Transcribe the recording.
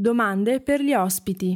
Domande per gli ospiti.